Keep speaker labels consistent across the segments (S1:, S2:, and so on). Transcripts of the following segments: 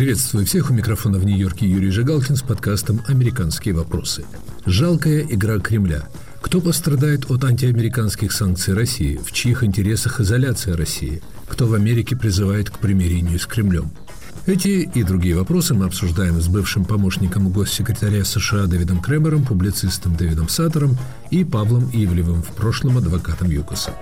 S1: Приветствую всех у микрофона в Нью-Йорке Юрий Жигалкин с подкастом «Американские вопросы». Жалкая игра Кремля. Кто пострадает от антиамериканских санкций России? В чьих интересах изоляция России? Кто в Америке призывает к примирению с Кремлем? Эти и другие вопросы мы обсуждаем с бывшим помощником госсекретаря США Дэвидом Кремером, публицистом Дэвидом Саттером и Павлом Ивлевым, в прошлом адвокатом ЮКОСа.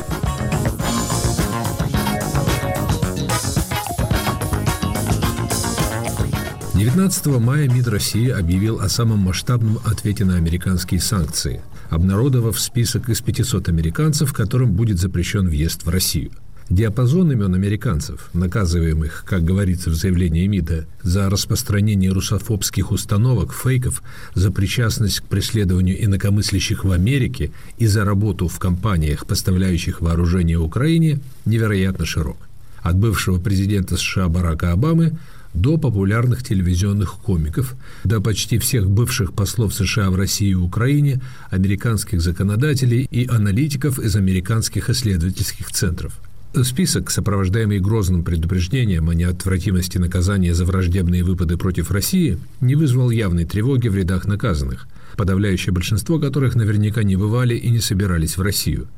S1: 19 мая МИД России объявил о самом масштабном ответе на американские санкции, обнародовав список из 500 американцев, которым будет запрещен въезд в Россию. Диапазон имен американцев, наказываемых, как говорится в заявлении МИДа, за распространение русофобских установок, фейков, за причастность к преследованию инакомыслящих в Америке и за работу в компаниях, поставляющих вооружение Украине, невероятно широк. От бывшего президента США Барака Обамы до популярных телевизионных комиков, до почти всех бывших послов США в России и Украине, американских законодателей и аналитиков из американских исследовательских центров. Список, сопровождаемый грозным предупреждением о неотвратимости наказания за враждебные выпады против России, не вызвал явной тревоги в рядах наказанных, подавляющее большинство которых наверняка не бывали и не собирались в Россию.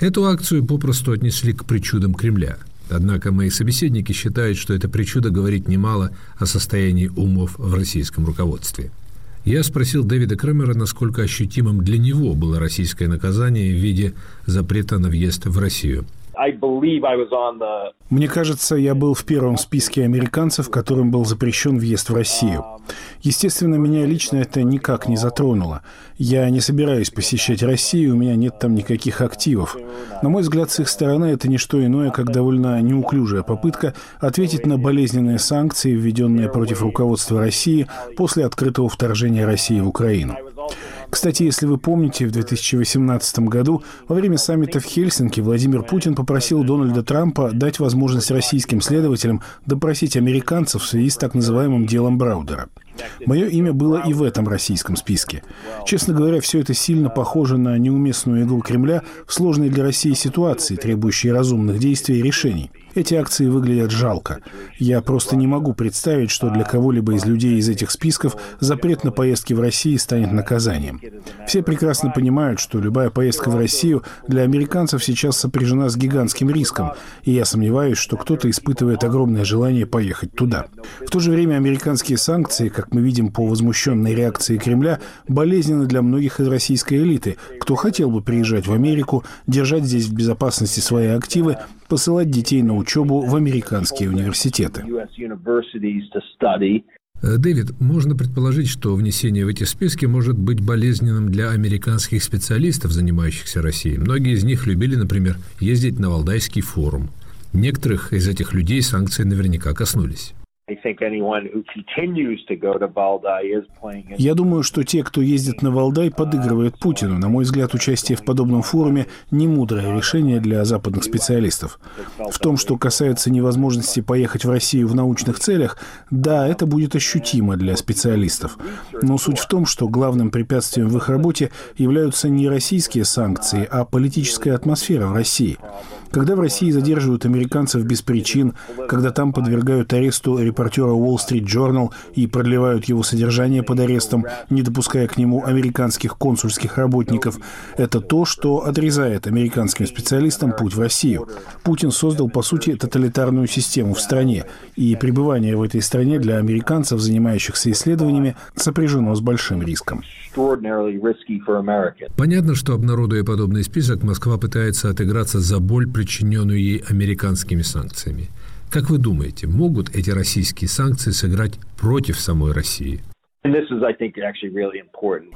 S1: Эту акцию попросту отнесли к причудам Кремля – Однако мои собеседники считают, что это причуда говорит немало о состоянии умов в российском руководстве. Я спросил Дэвида Кремера, насколько ощутимым для него было российское наказание в виде запрета на въезд в Россию –
S2: мне кажется, я был в первом списке американцев, которым был запрещен въезд в Россию. Естественно, меня лично это никак не затронуло. Я не собираюсь посещать Россию, у меня нет там никаких активов. На мой взгляд, с их стороны это не что иное, как довольно неуклюжая попытка ответить на болезненные санкции, введенные против руководства России после открытого вторжения России в Украину. Кстати, если вы помните, в 2018 году во время саммита в Хельсинки Владимир Путин попросил Дональда Трампа дать возможность российским следователям допросить американцев в связи с так называемым делом Браудера. Мое имя было и в этом российском списке. Честно говоря, все это сильно похоже на неуместную игру Кремля в сложной для России ситуации, требующей разумных действий и решений. Эти акции выглядят жалко. Я просто не могу представить, что для кого-либо из людей из этих списков запрет на поездки в Россию станет наказанием. Все прекрасно понимают, что любая поездка в Россию для американцев сейчас сопряжена с гигантским риском, и я сомневаюсь, что кто-то испытывает огромное желание поехать туда. В то же время американские санкции, как мы видим по возмущенной реакции Кремля, болезненны для многих из российской элиты, кто хотел бы приезжать в Америку, держать здесь в безопасности свои активы, посылать детей на учебу в американские университеты.
S1: Э, Дэвид, можно предположить, что внесение в эти списки может быть болезненным для американских специалистов, занимающихся Россией. Многие из них любили, например, ездить на Валдайский форум. Некоторых из этих людей санкции наверняка коснулись.
S2: Я думаю, что те, кто ездит на Валдай, подыгрывают Путину. На мой взгляд, участие в подобном форуме – не мудрое решение для западных специалистов. В том, что касается невозможности поехать в Россию в научных целях, да, это будет ощутимо для специалистов. Но суть в том, что главным препятствием в их работе являются не российские санкции, а политическая атмосфера в России. Когда в России задерживают американцев без причин, когда там подвергают аресту репортера Wall Street Journal и продлевают его содержание под арестом, не допуская к нему американских консульских работников, это то, что отрезает американским специалистам путь в Россию. Путин создал, по сути, тоталитарную систему в стране, и пребывание в этой стране для американцев, занимающихся исследованиями, сопряжено с большим риском.
S1: Понятно, что обнародуя подобный список, Москва пытается отыграться за боль, причиненную ей американскими санкциями. Как вы думаете, могут эти российские санкции сыграть против самой России?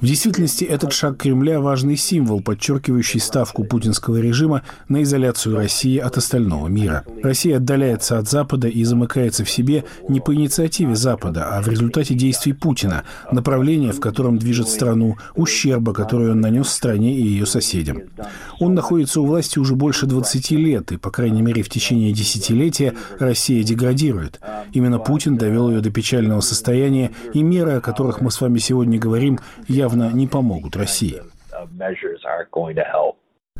S2: В действительности этот шаг Кремля – важный символ, подчеркивающий ставку путинского режима на изоляцию России от остального мира. Россия отдаляется от Запада и замыкается в себе не по инициативе Запада, а в результате действий Путина, направления, в котором движет страну, ущерба, который он нанес стране и ее соседям. Он находится у власти уже больше 20 лет, и, по крайней мере, в течение десятилетия Россия деградирует. Именно Путин довел ее до печального состояния, и меры, о которых которых мы с вами сегодня говорим, явно не помогут России.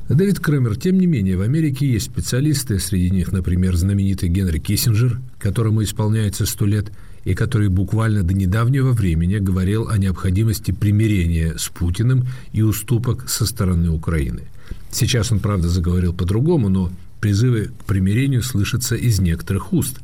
S1: Дэвид Кремер, тем не менее, в Америке есть специалисты, среди них, например, знаменитый Генри Киссинджер, которому исполняется сто лет, и который буквально до недавнего времени говорил о необходимости примирения с Путиным и уступок со стороны Украины. Сейчас он, правда, заговорил по-другому, но призывы к примирению слышатся из некоторых уст.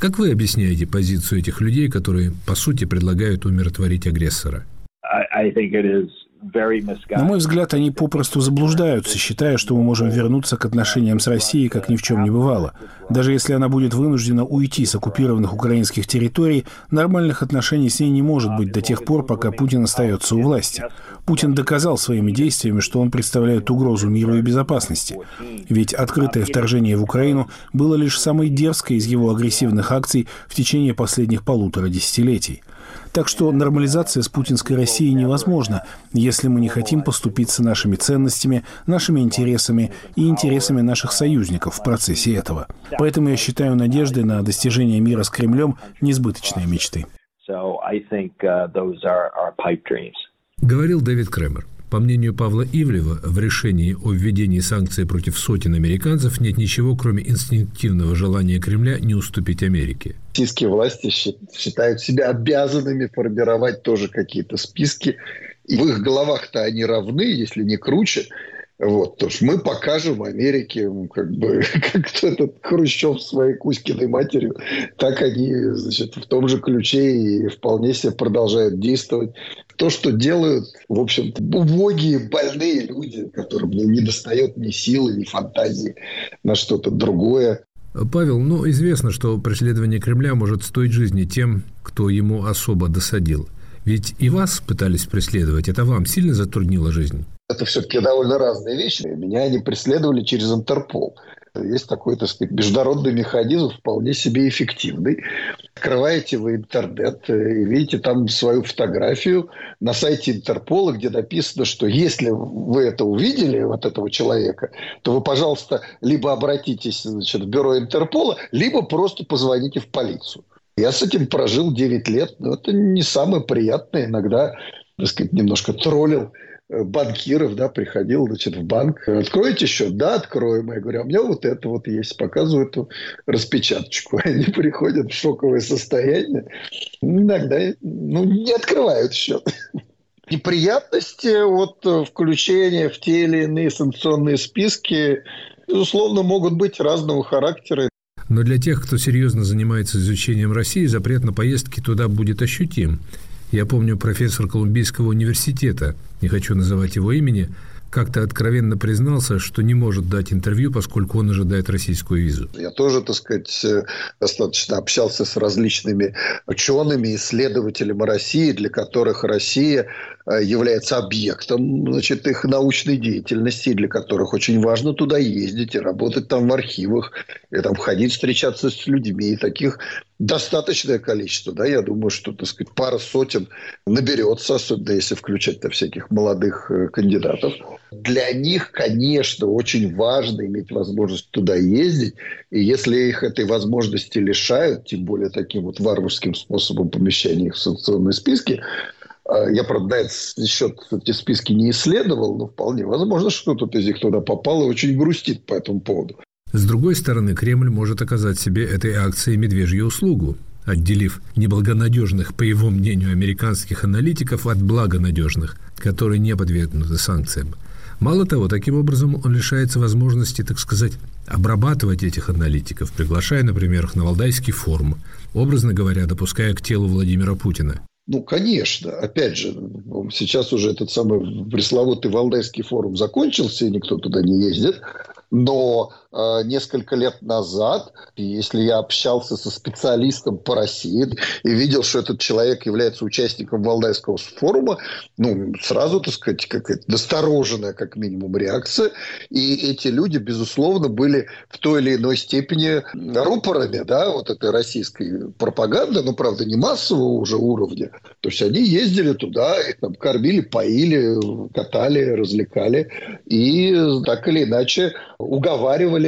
S1: Как вы объясняете позицию этих людей, которые, по сути, предлагают умиротворить агрессора? I think
S2: it is на мой взгляд, они попросту заблуждаются, считая, что мы можем вернуться к отношениям с Россией, как ни в чем не бывало. Даже если она будет вынуждена уйти с оккупированных украинских территорий, нормальных отношений с ней не может быть до тех пор, пока Путин остается у власти. Путин доказал своими действиями, что он представляет угрозу миру и безопасности. Ведь открытое вторжение в Украину было лишь самой дерзкой из его агрессивных акций в течение последних полутора десятилетий. Так что нормализация с путинской Россией невозможна, если мы не хотим поступиться нашими ценностями, нашими интересами и интересами наших союзников в процессе этого. Поэтому я считаю надежды на достижение мира с Кремлем несбыточной мечтой.
S1: Говорил Дэвид Кремер. По мнению Павла Ивлева, в решении о введении санкций против сотен американцев нет ничего, кроме инстинктивного желания Кремля не уступить Америке.
S3: Российские власти считают себя обязанными формировать тоже какие-то списки. И в их головах-то они равны, если не круче. Вот, то есть мы покажем Америке, как бы, как этот Хрущев своей Кузькиной матерью, так они, значит, в том же ключе и вполне себе продолжают действовать то, что делают, в общем-то, убогие, больные люди, которым не достает ни силы, ни фантазии на что-то другое.
S1: Павел, ну, известно, что преследование Кремля может стоить жизни тем, кто ему особо досадил. Ведь и вас пытались преследовать. Это вам сильно затруднило жизнь?
S3: Это все-таки довольно разные вещи. Меня они преследовали через Интерпол. Есть такой, так сказать, международный механизм, вполне себе эффективный. Открываете вы интернет и видите там свою фотографию на сайте Интерпола, где написано, что если вы это увидели, вот этого человека, то вы, пожалуйста, либо обратитесь значит, в бюро Интерпола, либо просто позвоните в полицию. Я с этим прожил 9 лет, но это не самое приятное. Иногда, так сказать, немножко троллил банкиров, да, приходил, значит, в банк. Откроете счет? Да, откроем. Я говорю, а у меня вот это вот есть. Показываю эту распечаточку. Они приходят в шоковое состояние. Иногда ну, не открывают счет. Неприятности от включения в те или иные санкционные списки, безусловно, могут быть разного характера.
S1: Но для тех, кто серьезно занимается изучением России, запрет на поездки туда будет ощутим. Я помню, профессор Колумбийского университета, не хочу называть его имени, как-то откровенно признался, что не может дать интервью, поскольку он ожидает российскую визу.
S3: Я тоже, так сказать, э, достаточно общался с различными учеными, исследователями России, для которых Россия э, является объектом значит, их научной деятельности, для которых очень важно туда ездить и работать там в архивах, и там ходить, встречаться с людьми. И таких достаточное количество, да, я думаю, что, так сказать, пара сотен наберется, особенно если включать там всяких молодых э, кандидатов. Для них, конечно, очень важно иметь возможность туда ездить, и если их этой возможности лишают, тем более таким вот варварским способом помещения их в санкционные списки, э, я, правда, этот счет эти списки не исследовал, но вполне возможно, что кто-то из них туда попал и очень грустит по этому поводу.
S1: С другой стороны, Кремль может оказать себе этой акцией медвежью услугу, отделив неблагонадежных, по его мнению, американских аналитиков от благонадежных, которые не подвергнуты санкциям. Мало того, таким образом он лишается возможности, так сказать, обрабатывать этих аналитиков, приглашая, например, их на Валдайский форум, образно говоря, допуская к телу Владимира Путина.
S3: Ну, конечно. Опять же, сейчас уже этот самый пресловутый Валдайский форум закончился, и никто туда не ездит. Но несколько лет назад, если я общался со специалистом по России и видел, что этот человек является участником Валдайского форума, ну, сразу, так сказать, какая-то настороженная, как минимум, реакция. И эти люди, безусловно, были в той или иной степени рупорами, да, вот этой российской пропаганды, но, правда, не массового уже уровня. То есть они ездили туда, их там кормили, поили, катали, развлекали. И так или иначе уговаривали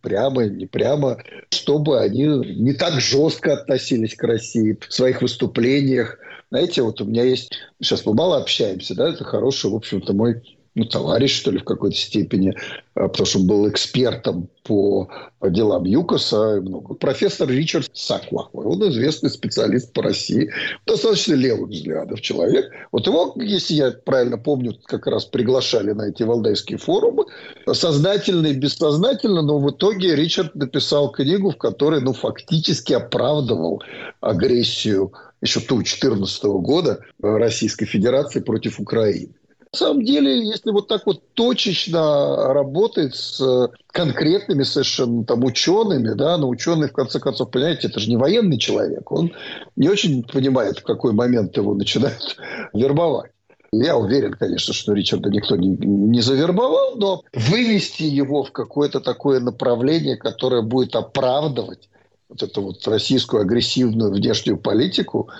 S3: прямо, не прямо, чтобы они не так жестко относились к России в своих выступлениях. Знаете, вот у меня есть... Сейчас мы мало общаемся, да, это хороший, в общем-то, мой ну, товарищ, что ли, в какой-то степени, а, потому что он был экспертом по делам ЮКОСа. Много. Профессор Ричард Саква, он известный специалист по России, достаточно левых взглядов человек. Вот его, если я правильно помню, как раз приглашали на эти валдайские форумы, сознательно и бессознательно, но в итоге Ричард написал книгу, в которой, ну, фактически оправдывал агрессию еще ту 2014 года Российской Федерации против Украины. На самом деле, если вот так вот точечно работать с э, конкретными совершенно там учеными, да, но ученый, в конце концов, понимаете, это же не военный человек, он не очень понимает, в какой момент его начинают вербовать. Я уверен, конечно, что Ричарда никто не, не завербовал, но вывести его в какое-то такое направление, которое будет оправдывать вот эту вот российскую агрессивную внешнюю политику,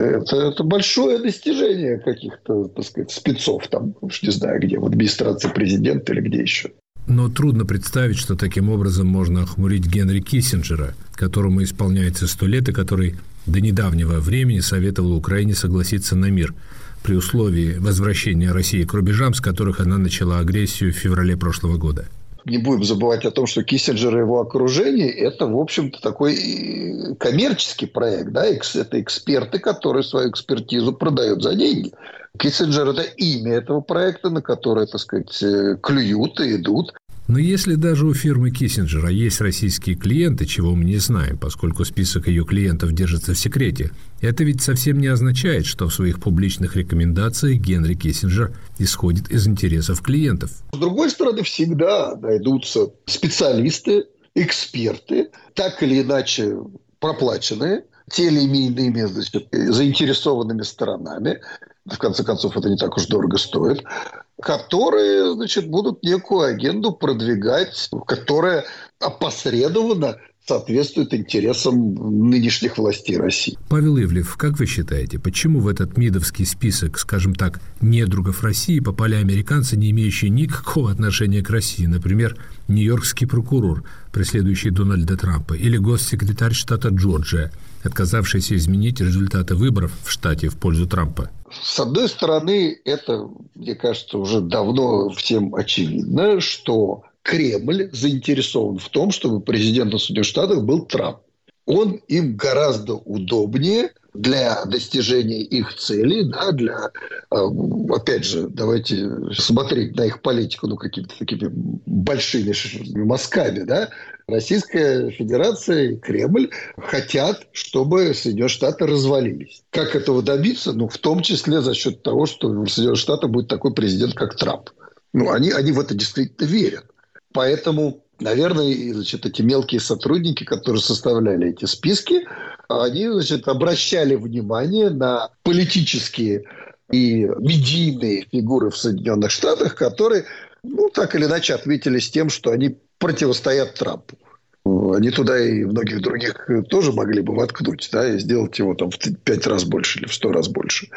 S3: это, это большое достижение каких-то, так сказать, спецов там, уж не знаю где, в администрации президента или где еще.
S1: Но трудно представить, что таким образом можно охмурить Генри Киссинджера, которому исполняется сто лет и который до недавнего времени советовал Украине согласиться на мир при условии возвращения России к рубежам, с которых она начала агрессию в феврале прошлого года
S3: не будем забывать о том, что Киссинджер и его окружение – это, в общем-то, такой э, коммерческий проект. Да? Это эксперты, которые свою экспертизу продают за деньги. Киссинджер – это имя этого проекта, на которое, так сказать, э, клюют и идут.
S1: Но если даже у фирмы Киссинджера есть российские клиенты, чего мы не знаем, поскольку список ее клиентов держится в секрете, это ведь совсем не означает, что в своих публичных рекомендациях Генри Киссинджер исходит из интересов клиентов.
S3: С другой стороны, всегда найдутся специалисты, эксперты, так или иначе проплаченные, те или иными значит, заинтересованными сторонами, в конце концов, это не так уж дорого стоит, которые, значит, будут некую агенду продвигать, которая опосредованно соответствует интересам нынешних властей России.
S1: Павел Ивлев, как вы считаете, почему в этот МИДовский список, скажем так, недругов России попали американцы, не имеющие никакого отношения к России? Например, нью-йоркский прокурор, преследующий Дональда Трампа, или госсекретарь штата Джорджия, отказавшийся изменить результаты выборов в штате в пользу Трампа?
S3: С одной стороны, это, мне кажется, уже давно всем очевидно, что Кремль заинтересован в том, чтобы президентом Соединенных Штатов был Трамп. Он им гораздо удобнее для достижения их целей, да, для, а, опять же, давайте смотреть на их политику, ну, какими-то такими большими мазками, да, Российская Федерация и Кремль хотят, чтобы Соединенные Штаты развалились. Как этого добиться? Ну, в том числе за счет того, что в Соединенных Штатах будет такой президент, как Трамп. Ну, они, они в это действительно верят. Поэтому, наверное, значит, эти мелкие сотрудники, которые составляли эти списки, они значит, обращали внимание на политические и медийные фигуры в Соединенных Штатах, которые, ну, так или иначе отметились тем, что они противостоят Трампу. Они туда и многих других тоже могли бы воткнуть, да, и сделать его там в пять раз больше или в сто раз больше.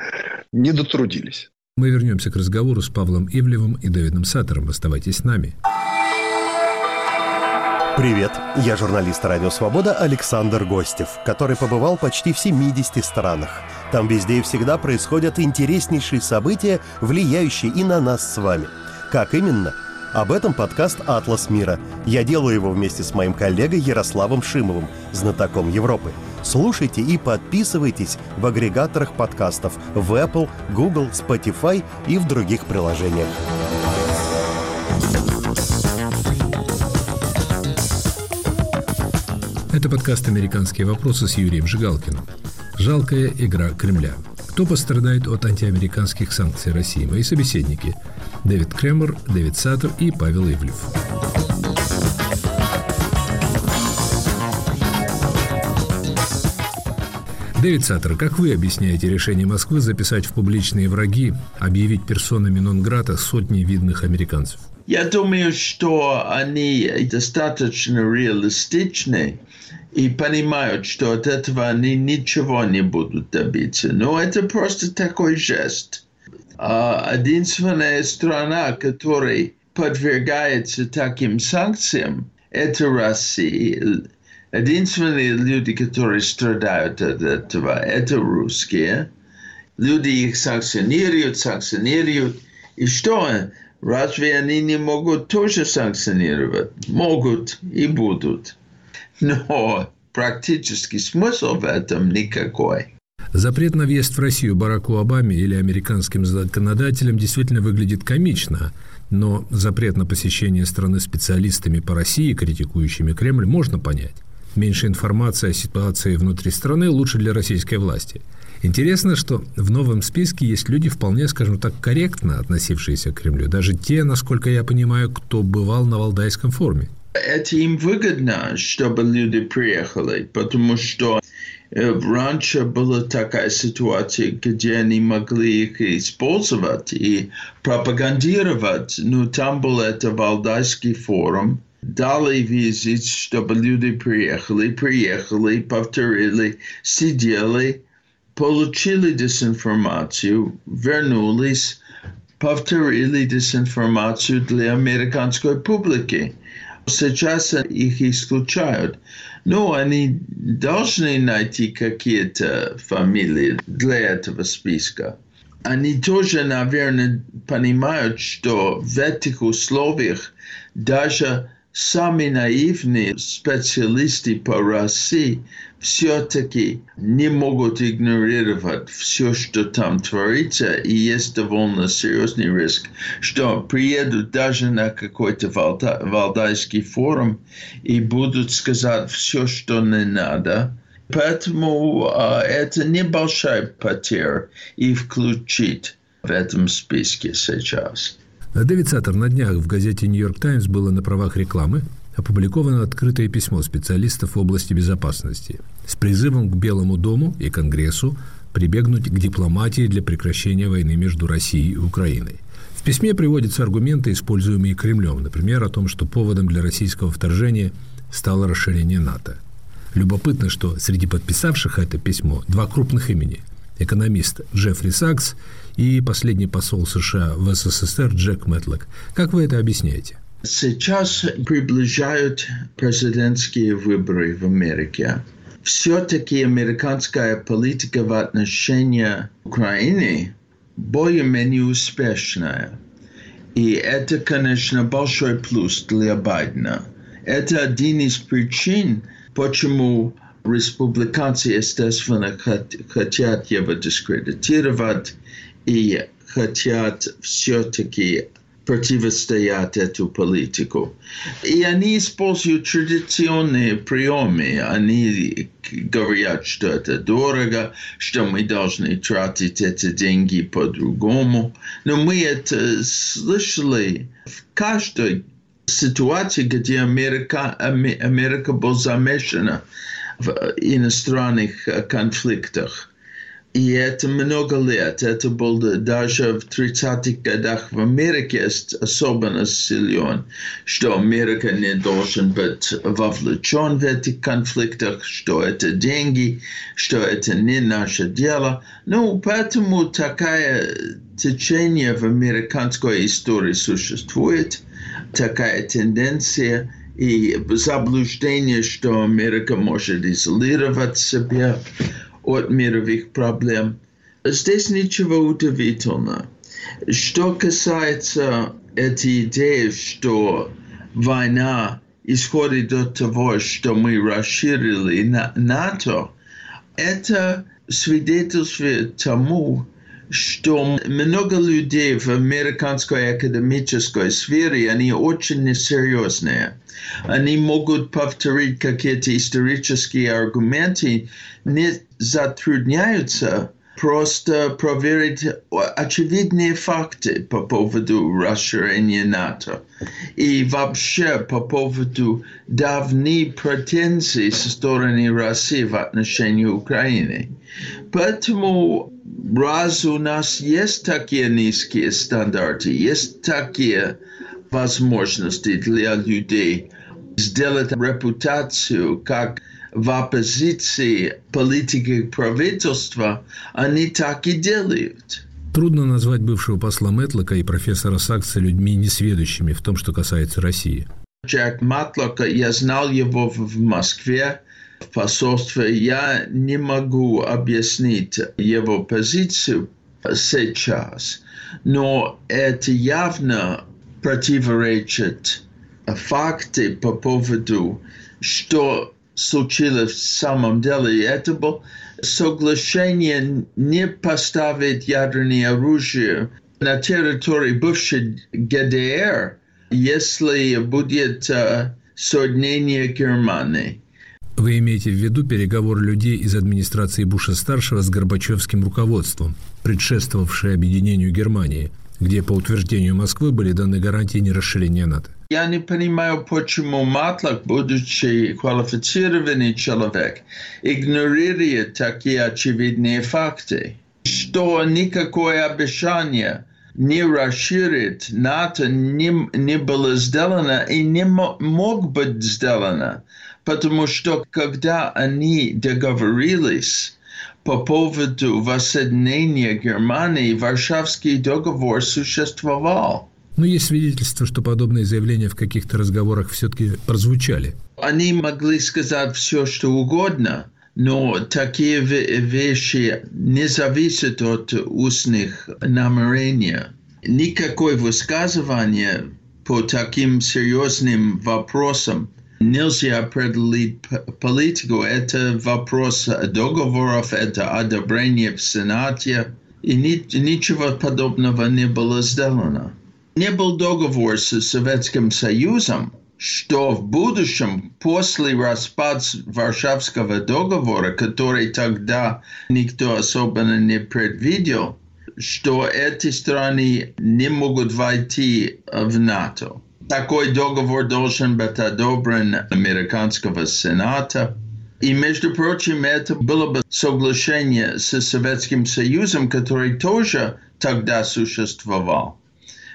S3: Не дотрудились.
S1: Мы вернемся к разговору с Павлом Ивлевым и Давидом Саттером. Оставайтесь с нами.
S4: Привет, я журналист «Радио Свобода» Александр Гостев, который побывал почти в 70 странах. Там везде и всегда происходят интереснейшие события, влияющие и на нас с вами. Как именно? Об этом подкаст «Атлас мира». Я делаю его вместе с моим коллегой Ярославом Шимовым, знатоком Европы. Слушайте и подписывайтесь в агрегаторах подкастов в Apple, Google, Spotify и в других приложениях.
S1: Это подкаст «Американские вопросы» с Юрием Жигалкиным. Жалкая игра Кремля. Кто пострадает от антиамериканских санкций России? Мои собеседники – Дэвид Кремер, Дэвид Саттер и Павел Ивлев. Дэвид Саттер, как вы объясняете решение Москвы записать в публичные враги, объявить персонами нон-грата сотни видных американцев?
S5: Я думаю, что они достаточно реалистичны и понимают, что от этого они ничего не будут добиться. Но это просто такой жест. А единственная страна, которая подвергается таким санкциям, это Россия. Единственные люди, которые страдают от этого, это русские. Люди их санкционируют, санкционируют. И что? Разве они не могут тоже санкционировать? Могут и будут. Но практический смысл в этом никакой.
S1: Запрет на въезд в Россию Бараку Обаме или американским законодателям действительно выглядит комично, но запрет на посещение страны специалистами по России, критикующими Кремль, можно понять. Меньше информации о ситуации внутри страны лучше для российской власти. Интересно, что в новом списке есть люди, вполне, скажем так, корректно относившиеся к Кремлю. Даже те, насколько я понимаю, кто бывал на Валдайском форуме.
S5: Это им выгодно, чтобы люди приехали, потому что Э, раньше была такая ситуация, где они могли их использовать и пропагандировать, но там был это Валдайский форум, дали визит, чтобы люди приехали, приехали, повторили, сидели, получили дезинформацию, вернулись, повторили дезинформацию для американской публики. Сейчас их исключают. Ну, они должны найти какие-то фамилии для этого списка. Они тоже, наверное, понимают, что в этих условиях даже сами наивные специалисты по России все-таки не могут игнорировать все, что там творится, и есть довольно серьезный риск, что приедут даже на какой-то Валда, Валдайский форум и будут сказать все, что не надо. Поэтому э, это небольшая потеря и включить в этом списке сейчас.
S1: Дэвид Саттер на днях в газете «Нью-Йорк Таймс» было на правах рекламы опубликовано открытое письмо специалистов в области безопасности с призывом к Белому дому и Конгрессу прибегнуть к дипломатии для прекращения войны между Россией и Украиной. В письме приводятся аргументы, используемые Кремлем, например, о том, что поводом для российского вторжения стало расширение НАТО. Любопытно, что среди подписавших это письмо два крупных имени – экономист Джеффри Сакс и последний посол США в СССР Джек Мэтлок. Как вы это объясняете?
S5: Сейчас приближают президентские выборы в Америке. Все-таки американская политика в отношении Украины более-менее успешная. И это, конечно, большой плюс для Байдена. Это один из причин, почему республиканцы, естественно, хотят его дискредитировать и хотят все-таки противостоять эту политику. И они используют традиционные приемы. Они говорят, что это дорого, что мы должны тратить эти деньги по-другому. Но мы это слышали в каждой ситуации, где Америка, Америка была замешана в иностранных конфликтах. И это много лет. Это было даже в 30-х годах в Америке особенно силен, что Америка не должен быть вовлечен в эти конфликты, что это деньги, что это не наше дело. Ну, поэтому такое течение в американской истории существует, такая тенденция и заблуждение, что Америка может изолировать себя от мировых проблем. Здесь ничего удивительного. Что касается этой идеи, что война исходит от того, что мы расширили НАТО, это свидетельствует тому, что много людей в американской академической сфере, они очень несерьезные. Они могут повторить какие-то исторические аргументы, не затрудняются просто проверить очевидные факты по поводу расширения НАТО и вообще по поводу давней претензий со стороны России в отношении Украины. Поэтому раз у нас есть такие низкие стандарты, есть такие возможности для людей сделать репутацию как в оппозиции политики правительства, они так и делают.
S1: Трудно назвать бывшего посла Мэтлока и профессора Сакса людьми несведущими в том, что касается России.
S5: Джек Матлока, я знал его в Москве, в посольстве. Я не могу объяснить его позицию сейчас, но это явно противоречат факты по поводу, что случилось в самом деле. Это было соглашение не поставить ядерное оружие на территории бывшей ГДР, если будет uh, соединение Германии.
S1: Вы имеете в виду переговор людей из администрации Буша-старшего с Горбачевским руководством, предшествовавшее объединению Германии, где, по утверждению Москвы, были даны гарантии нерасширения НАТО?
S5: Я не понимаю, почему Матлак, будучи квалифицированный человек, игнорирует такие очевидные факты, что никакое обещание не расширит НАТО не, не было сделано и не мог быть сделано потому что когда они договорились по поводу воссоединения Германии, Варшавский договор существовал.
S1: Но есть свидетельство, что подобные заявления в каких-то разговорах все-таки прозвучали.
S5: Они могли сказать все, что угодно, но такие вещи не зависят от устных намерений. Никакое высказывание по таким серьезным вопросам нельзя определить политику. Это вопрос договоров, это одобрение в Сенате. И ни, ничего подобного не было сделано. Не был договор с Советским Союзом, что в будущем, после распада Варшавского договора, который тогда никто особенно не предвидел, что эти страны не могут войти в НАТО. Такой договор должен быть одобрен американского Сената. И, между прочим, это было бы соглашение с Советским Союзом, который тоже тогда существовал.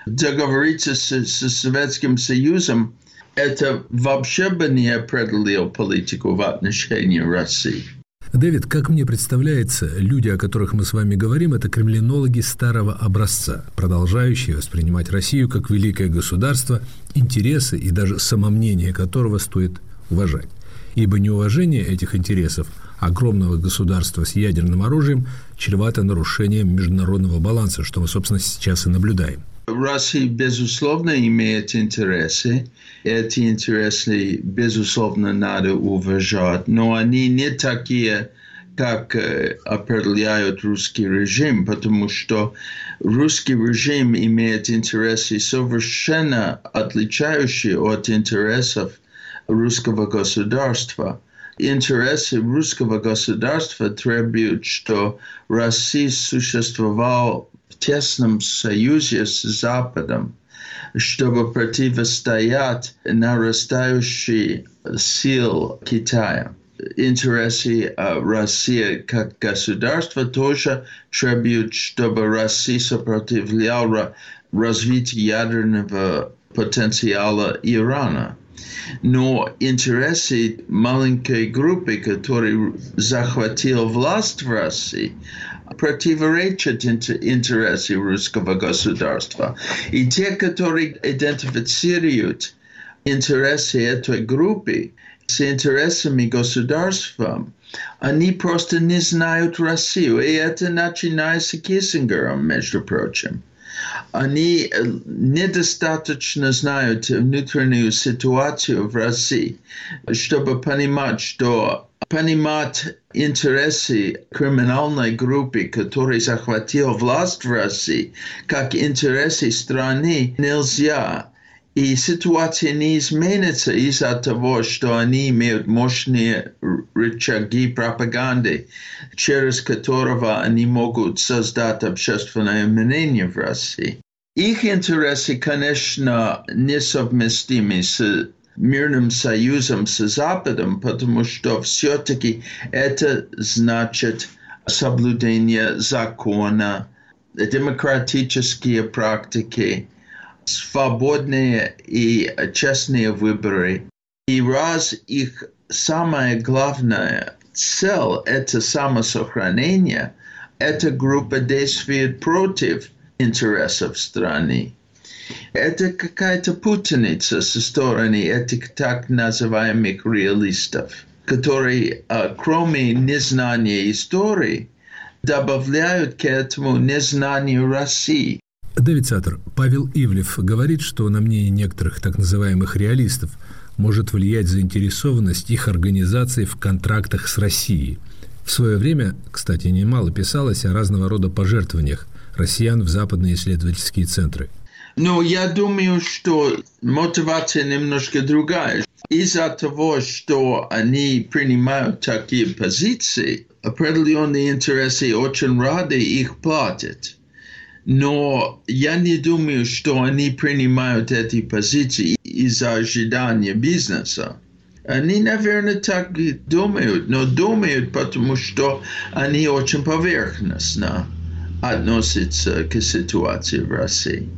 S5: Договориться с, с Советским Союзом это вообще бы не определил политику в отношении России.
S1: Дэвид, как мне представляется, люди, о которых мы с вами говорим, это кремлинологи старого образца, продолжающие воспринимать Россию как великое государство, интересы и даже самомнение которого стоит уважать. Ибо неуважение этих интересов огромного государства с ядерным оружием чревато нарушением международного баланса, что мы, собственно, сейчас и наблюдаем.
S5: Россия, безусловно, имеет интересы. Эти интересы, безусловно, надо уважать, но они не такие, как э, определяют русский режим, потому что русский режим имеет интересы совершенно отличающие от интересов русского государства. Интересы русского государства требуют, что Россия существовала тесном союзе с Западом, чтобы противостоять нарастающей сил Китая. Интересы России как государства тоже требуют, чтобы Россия сопротивляла развитию ядерного потенциала Ирана. Но интересы маленькой группы, которая захватила власть в России, противоречат интересы русского государства. И те, которые идентифицируют интересы этой группы с интересами государства, они просто не знают Россию. И это начинается с Киссингером, между прочим. Они недостаточно знают внутреннюю ситуацию в России, чтобы понимать, что понимать интересы криминальной группы, которая захватила власть в России, как интересы страны, нельзя. И ситуация не изменится из-за того, что они имеют мощные рычаги пропаганды, через которого они могут создать общественное мнение в России. Их интересы, конечно, несовместимы с мирным союзом с Западом, потому что все-таки это значит соблюдение закона, демократические практики, свободные и честные выборы. И раз их самая главная цель – это самосохранение, эта группа действует против интересов страны. Это какая-то путаница со стороны этих так называемых реалистов, которые, кроме незнания истории, добавляют к этому незнанию России.
S1: Дэвид Саттер, Павел Ивлев говорит, что на мнение некоторых так называемых реалистов может влиять заинтересованность их организаций в контрактах с Россией. В свое время, кстати, немало писалось о разного рода пожертвованиях россиян в западные исследовательские центры.
S5: Ну, я думаю, что мотивация немножко другая. Из-за того, что они принимают такие позиции, определенные интересы очень рады их платят но я не думаю, что они принимают эти позиции из-за ожидания бизнеса. Они, наверное, так думают, но думают, потому что они очень поверхностно относятся к ситуации в России.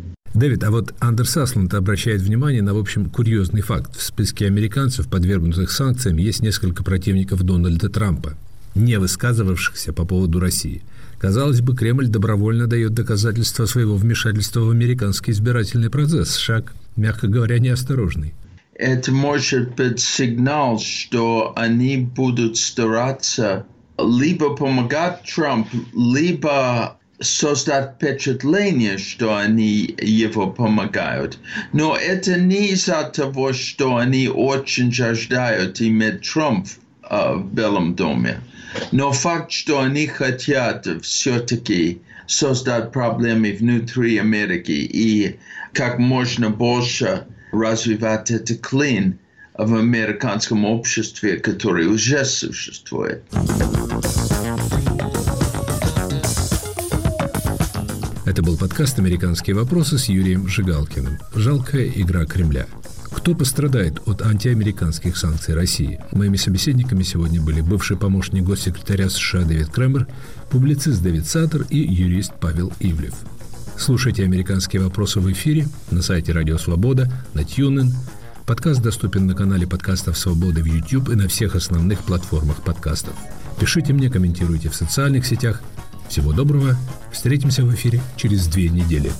S1: Дэвид, а вот Андерс Асланд обращает внимание на, в общем, курьезный факт. В списке американцев, подвергнутых санкциям, есть несколько противников Дональда Трампа, не высказывавшихся по поводу России – Казалось бы, Кремль добровольно дает доказательства своего вмешательства в американский избирательный процесс. Шаг, мягко говоря, неосторожный.
S5: Это может быть сигнал, что они будут стараться либо помогать Трампу, либо создать впечатление, что они его помогают. Но это не из-за того, что они очень жаждают иметь Трамп э, в Белом доме. Но факт, что они хотят все-таки создать проблемы внутри Америки и как можно больше развивать этот клин в американском обществе, которое уже существует.
S1: Это был подкаст «Американские вопросы» с Юрием Жигалкиным. Жалкая игра Кремля – кто пострадает от антиамериканских санкций России? Моими собеседниками сегодня были бывший помощник госсекретаря США Дэвид Кремер, публицист Дэвид Саттер и юрист Павел Ивлев. Слушайте «Американские вопросы» в эфире на сайте Радио Свобода, на TuneIn. Подкаст доступен на канале подкастов «Свободы» в YouTube и на всех основных платформах подкастов. Пишите мне, комментируйте в социальных сетях. Всего доброго. Встретимся в эфире через две недели.